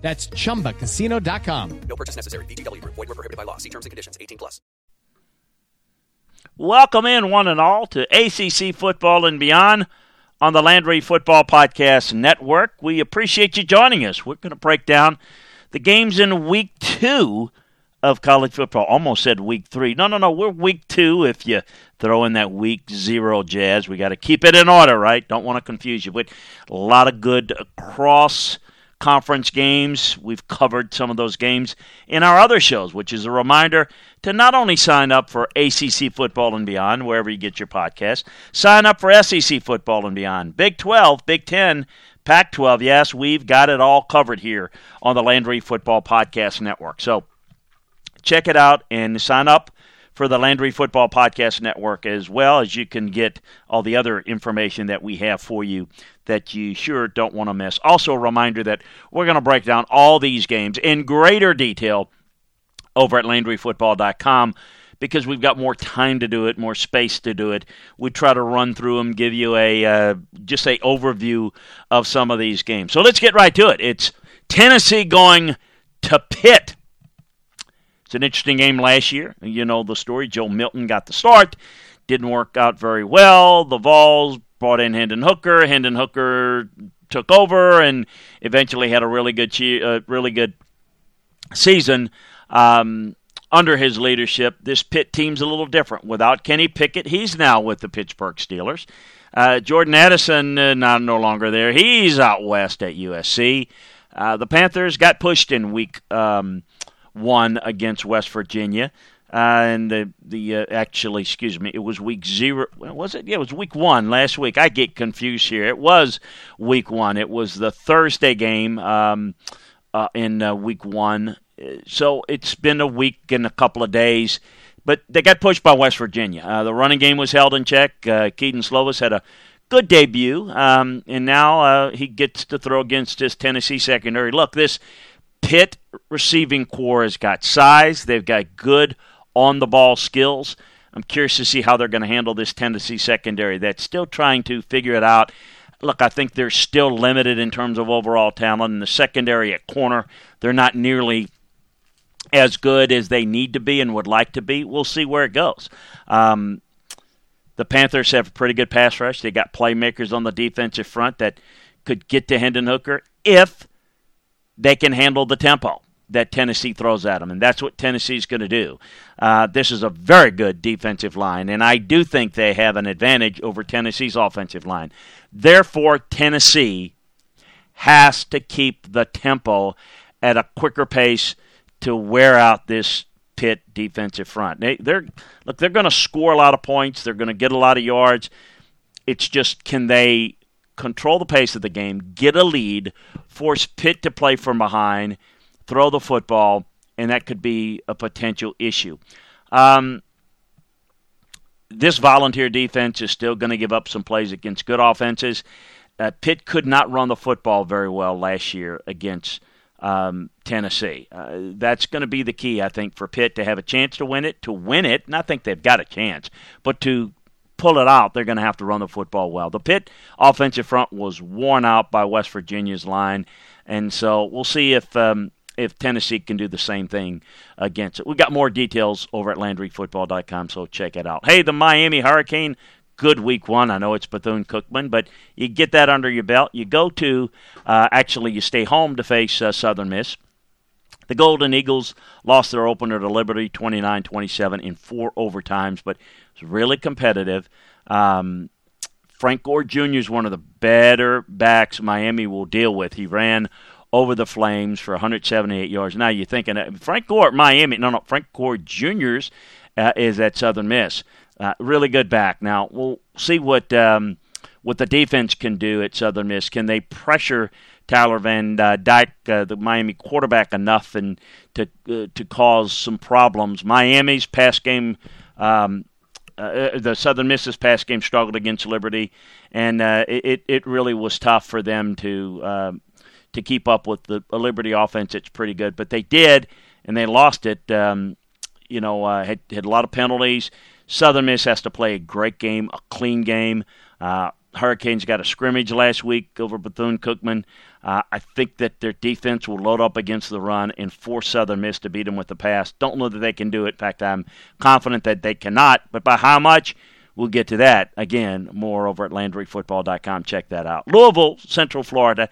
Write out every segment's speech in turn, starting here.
That's chumbacasino.com. No purchase necessary. VGW Group. Void were prohibited by law. See terms and conditions. 18 plus. Welcome in, one and all, to ACC Football and Beyond on the Landry Football Podcast Network. We appreciate you joining us. We're going to break down the games in week two of college football. Almost said week three. No, no, no. We're week two if you throw in that week zero jazz. We got to keep it in order, right? Don't want to confuse you. But a lot of good cross conference games. We've covered some of those games in our other shows, which is a reminder to not only sign up for ACC Football and Beyond, wherever you get your podcast, sign up for SEC Football and Beyond, Big 12, Big 10, Pac 12. Yes, we've got it all covered here on the Landry Football Podcast Network. So check it out and sign up for the Landry Football Podcast Network as well as you can get all the other information that we have for you that you sure don't want to miss. Also, a reminder that we're going to break down all these games in greater detail over at LandryFootball.com because we've got more time to do it, more space to do it. We try to run through them, give you a uh, just a overview of some of these games. So let's get right to it. It's Tennessee going to Pitt. It's an interesting game last year. You know the story. Joe Milton got the start, didn't work out very well. The Vols brought in Hendon Hooker. Hendon Hooker took over and eventually had a really good, uh, really good season um, under his leadership. This Pitt team's a little different. Without Kenny Pickett, he's now with the Pittsburgh Steelers. Uh, Jordan Addison, uh, not no longer there. He's out west at USC. Uh, the Panthers got pushed in week um, one against West Virginia. Uh, and the the uh, actually, excuse me, it was week zero. Was it? Yeah, it was week one last week. I get confused here. It was week one. It was the Thursday game um, uh, in uh, week one. So it's been a week and a couple of days, but they got pushed by West Virginia. Uh, the running game was held in check. Uh, Kedon Slovis had a good debut, um, and now he gets to throw against his Tennessee secondary. Look, this Pitt receiving corps has got size. They've got good on the ball skills. I'm curious to see how they're going to handle this Tennessee secondary that's still trying to figure it out. Look, I think they're still limited in terms of overall talent. In the secondary at corner, they're not nearly as good as they need to be and would like to be. We'll see where it goes. Um, the Panthers have a pretty good pass rush. They got playmakers on the defensive front that could get to Hendon Hooker if they can handle the tempo that Tennessee throws at them, and that's what Tennessee's going to do. Uh, this is a very good defensive line, and I do think they have an advantage over Tennessee's offensive line. Therefore, Tennessee has to keep the tempo at a quicker pace to wear out this Pitt defensive front. They, they're look, they're going to score a lot of points. They're going to get a lot of yards. It's just can they control the pace of the game, get a lead, force Pitt to play from behind throw the football, and that could be a potential issue. Um, this volunteer defense is still going to give up some plays against good offenses. Uh, Pitt could not run the football very well last year against um, Tennessee. Uh, that's going to be the key, I think, for Pitt to have a chance to win it. To win it, and I think they've got a chance, but to pull it out, they're going to have to run the football well. The Pitt offensive front was worn out by West Virginia's line, and so we'll see if um, if Tennessee can do the same thing against it. We've got more details over at LandryFootball.com, so check it out. Hey, the Miami Hurricane, good week one. I know it's Bethune Cookman, but you get that under your belt. You go to, uh, actually, you stay home to face uh, Southern Miss. The Golden Eagles lost their opener to Liberty 29 27 in four overtimes, but it was really competitive. Um, Frank Gore Jr. is one of the better backs Miami will deal with. He ran over the Flames for 178 yards. Now you're thinking uh, Frank Gore at Miami. No, no, Frank Gore Jr.'s uh, is at Southern Miss. Uh, really good back. Now we'll see what um, what the defense can do at Southern Miss. Can they pressure Tyler Van uh, Dyke, uh, the Miami quarterback, enough and to uh, to cause some problems? Miami's pass game. Um, uh, the Southern Miss's pass game struggled against Liberty, and uh, it it really was tough for them to uh, to keep up with the Liberty offense. It's pretty good, but they did, and they lost it. Um, you know, uh, had had a lot of penalties. Southern Miss has to play a great game, a clean game. Hurricanes got a scrimmage last week over Bethune Cookman. Uh, I think that their defense will load up against the run and force Southern Miss to beat them with the pass. Don't know that they can do it. In fact, I'm confident that they cannot. But by how much? We'll get to that again more over at LandryFootball.com. Check that out. Louisville, Central Florida.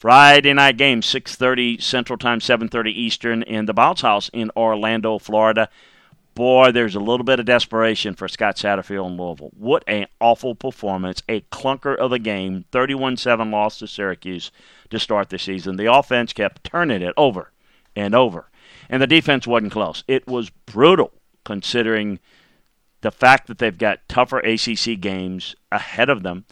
Friday night game, 6:30 Central Time, 7:30 Eastern, in the Bounce House in Orlando, Florida boy, there's a little bit of desperation for Scott Satterfield in Louisville. What an awful performance. A clunker of a game, 31 7 loss to Syracuse to start the season. The offense kept turning it over and over, and the defense wasn't close. It was brutal considering the fact that they've got tougher ACC games ahead of them.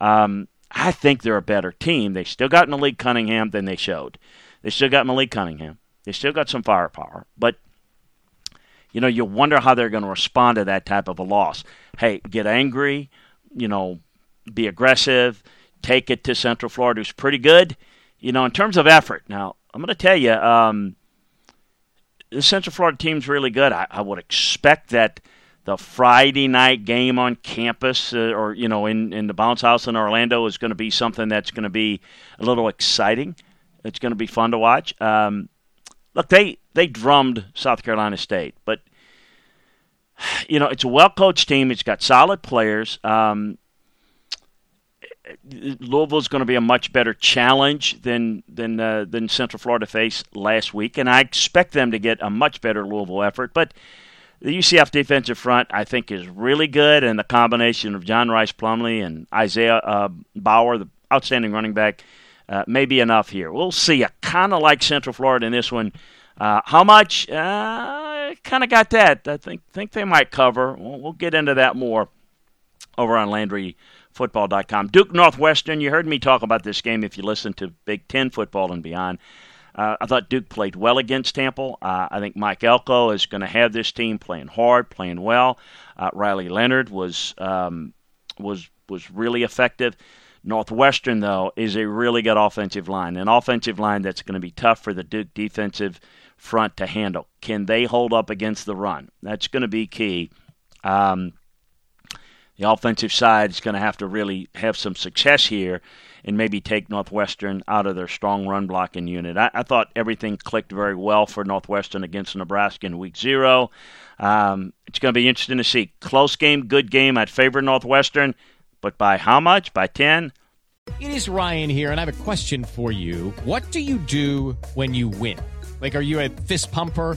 Um, I think they're a better team. They still got Malik Cunningham than they showed. They still got Malik Cunningham. They still got some firepower, but you know, you wonder how they're going to respond to that type of a loss. Hey, get angry, you know, be aggressive, take it to Central Florida, who's pretty good. You know, in terms of effort, now, I'm going to tell you, um, the Central Florida team's really good. I, I, would expect that the Friday night game on campus uh, or, you know, in, in the bounce house in Orlando is going to be something that's going to be a little exciting. It's going to be fun to watch. Um, look, they they drummed South Carolina State, but you know it's a well coached team. It's got solid players. Um, Louisville's going to be a much better challenge than than uh, than Central Florida faced last week, and I expect them to get a much better Louisville effort. But the UCF defensive front, I think, is really good, and the combination of John Rhys Plumlee and Isaiah uh, Bauer, the outstanding running back, uh, may be enough here. We'll see. I kind of like Central Florida in this one. Uh, how much? Uh, kind of got that. I think think they might cover. We'll, we'll get into that more over on LandryFootball.com. Duke Northwestern. You heard me talk about this game if you listen to Big Ten football and beyond. Uh, I thought Duke played well against Temple. Uh, I think Mike Elko is going to have this team playing hard, playing well. Uh, Riley Leonard was um, was was really effective. Northwestern, though, is a really good offensive line, an offensive line that's going to be tough for the Duke defensive front to handle. Can they hold up against the run? That's going to be key. Um, the offensive side is going to have to really have some success here and maybe take Northwestern out of their strong run blocking unit. I, I thought everything clicked very well for Northwestern against Nebraska in week zero. Um, it's going to be interesting to see. Close game, good game. I'd favor Northwestern, but by how much? By 10? It is Ryan here, and I have a question for you. What do you do when you win? Like, are you a fist pumper?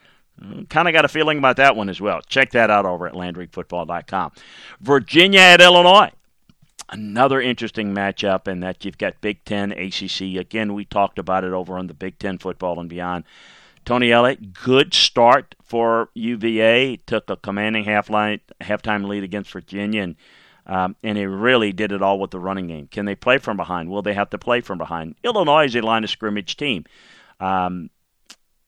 Kind of got a feeling about that one as well. Check that out over at LandryFootball.com. Virginia at Illinois. Another interesting matchup, in that you've got Big Ten, ACC. Again, we talked about it over on the Big Ten football and beyond. Tony Elliott, good start for UVA. Took a commanding half line, halftime lead against Virginia, and um, and he really did it all with the running game. Can they play from behind? Will they have to play from behind? Illinois is a line of scrimmage team. Um,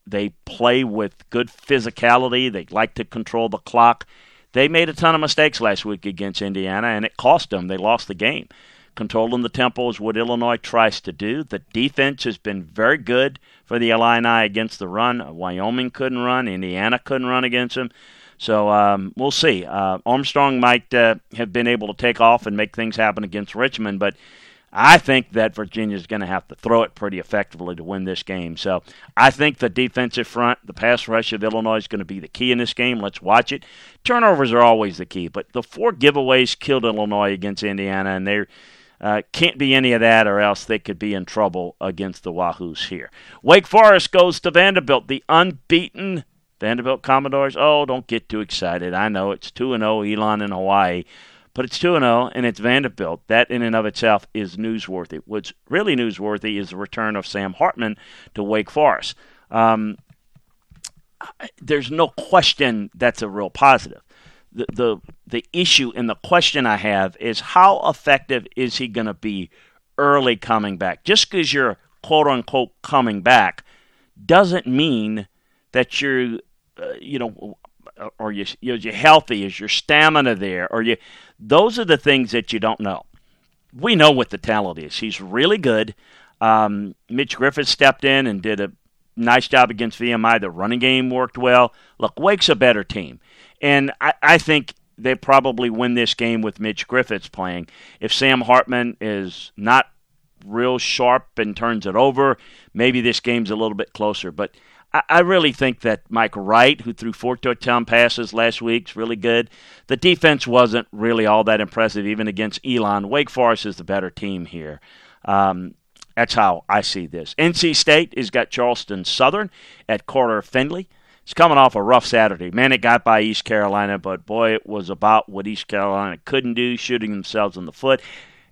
they play with good physicality. They like to control the clock. They made a ton of mistakes last week against Indiana, and it cost them. They lost the game. Controlling the tempo is what Illinois tries to do. The defense has been very good for the Illini against the run. Wyoming couldn't run. Indiana couldn't run against them. So um, we'll see. Uh, Armstrong might uh, have been able to take off and make things happen against Richmond, but I think that Virginia is going to have to throw it pretty effectively to win this game. So I think the defensive front, the pass rush of Illinois is going to be the key in this game. Let's watch it. Turnovers are always the key, but the four giveaways killed Illinois against Indiana, and they're uh, can't be any of that, or else they could be in trouble against the Wahoos here. Wake Forest goes to Vanderbilt, the unbeaten Vanderbilt Commodores. Oh, don't get too excited. I know it's 2 0 Elon in Hawaii, but it's 2 0 and it's Vanderbilt. That in and of itself is newsworthy. What's really newsworthy is the return of Sam Hartman to Wake Forest. Um, there's no question that's a real positive the, the the issue and the question I have is how effective is he going to be early coming back? Just because you're quote unquote coming back doesn't mean that you're uh, you know or you you you're healthy. Is your stamina there? Or you those are the things that you don't know. We know what the talent is. He's really good. Um, Mitch Griffith stepped in and did a nice job against VMI. The running game worked well. Look, Wake's a better team. And I, I think they probably win this game with Mitch Griffiths playing. If Sam Hartman is not real sharp and turns it over, maybe this game's a little bit closer. But I, really think that Mike Wright, who threw four touchdown passes last week, is really good. The defense wasn't really all that impressive, even against Elon. Wake Forest is the better team here. Um, that's how I see this. NC State has got Charleston Southern at Carter Finley. It's coming off a rough Saturday. Man, it got by East Carolina, but boy, it was about what East Carolina couldn't do, shooting themselves in the foot.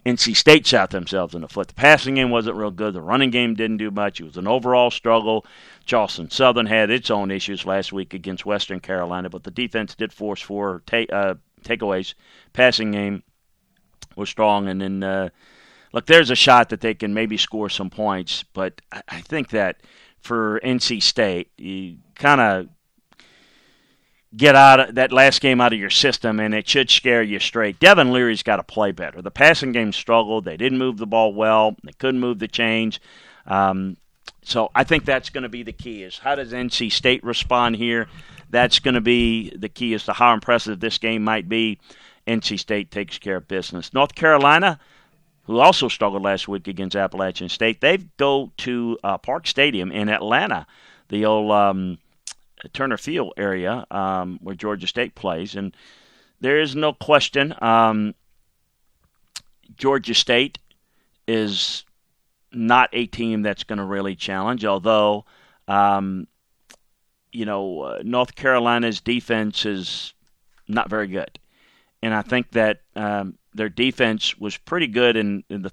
NC State shot themselves in the foot. The passing game wasn't real good. The running game didn't do much. It was an overall struggle. Charleston Southern had its own issues last week against Western Carolina, but the defense did force four ta- uh, takeaways. Passing game was strong, and then uh, look, there's a shot that they can maybe score some points, but I, I think that for NC State, you kind of get out of that last game out of your system, and it should scare you straight. Devin Leary's got to play better. The passing game struggled. They didn't move the ball well. They couldn't move the chains. Um, so I think that's going to be the key: is how does NC State respond here? That's going to be the key as to how impressive this game might be. NC State takes care of business. North Carolina, who also struggled last week against Appalachian State, they go to uh, Park Stadium in Atlanta, the old um, Turner Field area um, where Georgia State plays, and there is no question um, Georgia State is not a team that's going to really challenge. Although, um, you know, uh, North Carolina's defense is not very good, and I think that um, their defense was pretty good in, in the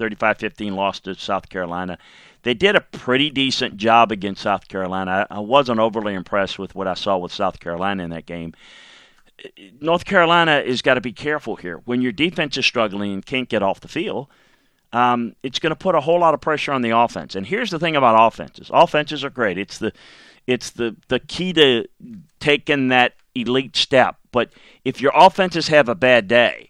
35-15 loss to South Carolina they did a pretty decent job against South Carolina. I, I wasn't overly impressed with what I saw with South Carolina in that game. North Carolina has got to be careful here. When your defense is struggling and can't get off the field, um, it's going to put a whole lot of pressure on the offense. And here's the thing about offenses: offenses are great. It's the it's the the key to taking that elite step. But if your offenses have a bad day,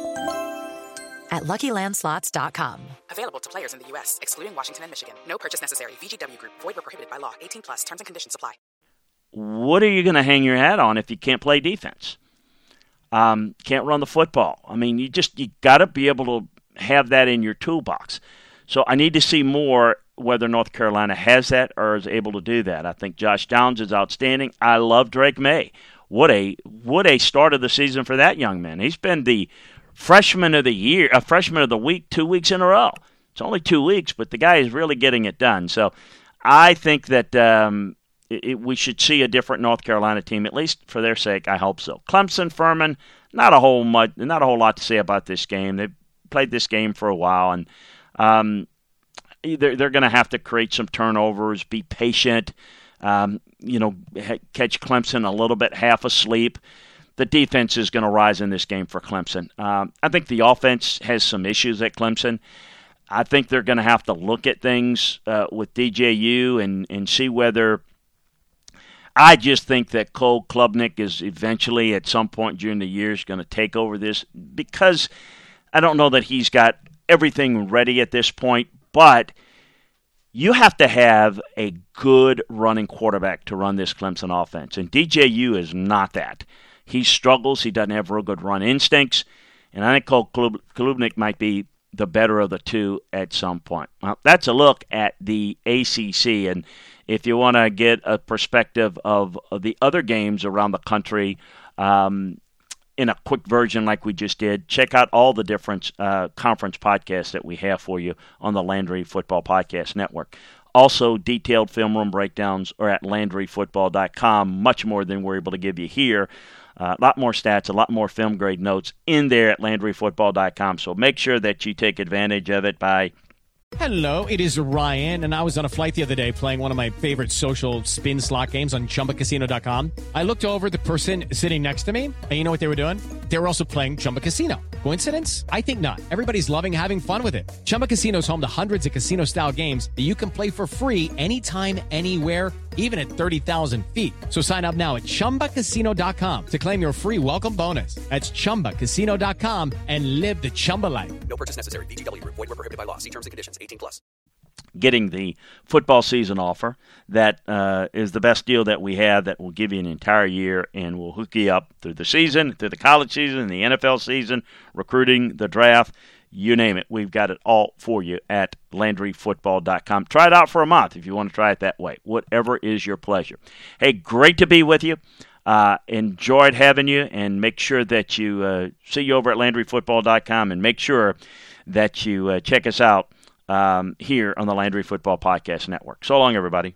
at luckylandslots.com. Available to players in the U.S., excluding Washington and Michigan. No purchase necessary. VGW Group, void were prohibited by law. 18 plus terms and conditions apply. What are you going to hang your hat on if you can't play defense? Um, can't run the football. I mean, you just you got to be able to have that in your toolbox. So I need to see more whether North Carolina has that or is able to do that. I think Josh Downs is outstanding. I love Drake Maye. What a what a start of the season for that young man. He's been the freshman of the year, a freshman of the week, two weeks in a row. It's only two weeks, but the guy is really getting it done. So I think that um, it, it, we should see a different North Carolina team, at least for their sake. I hope so. Clemson, Furman, not a whole much, not a whole lot to say about this game. They've played this game for a while, and um, they're, they're going to have to create some turnovers, be patient. Um, you know, catch Clemson a little bit half asleep the defense is going to rise in this game for Clemson. Um, I think the offense has some issues at Clemson. I think they're going to have to look at things uh, with DJU and, and see whether. I just think that Cole Klubnik is eventually, at some point during the year, is going to take over this because I don't know that he's got everything ready at this point, but you have to have a good running quarterback to run this Clemson offense, and DJU is not that. He struggles. He doesn't have real good run instincts. And I think Cole Klubnik might be the better of the two at some point. Well, that's a look at the ACC. And if you want to get a perspective of, of, the other games around the country um, in a quick version like we just did, check out all the different uh, conference podcasts that we have for you on the Landry Football Podcast Network. Also, detailed film room breakdowns are at LandryFootball.com, much more than we're able to give you here. Uh, a lot more stats, a lot more film grade notes in there at LandryFootball.com. So make sure that you take advantage of it by Hello, it is Ryan, and I was on a flight the other day playing one of my favorite social spin slot games on chumbacasino.com. I looked over the person sitting next to me, and you know what they were doing? They were also playing Chumba Casino. Coincidence? I think not. Everybody's loving having fun with it. Chumba Casino is home to hundreds of casino style games that you can play for free anytime, anywhere, even at 30,000 feet. So sign up now at chumbacasino.com to claim your free welcome bonus. That's chumbacasino.com and live the Chumba life. No purchase necessary. VGW, void, were prohibited by law. See terms and conditions 18 plus. Getting the football season offer that uh, is the best deal that we have that will give you an entire year and will hook you up through the season, through the college season, the NFL season, recruiting, the draft you name it. We've got it all for you at LandryFootball.com. Try it out for a month if you want to try it that way. Whatever is your pleasure. Hey, great to be with you. Uh, enjoyed having you, and make sure that you uh, see you over at LandryFootball.com, and make sure that you uh, check us out um, here on the Landry Football Podcast Network. So long, everybody.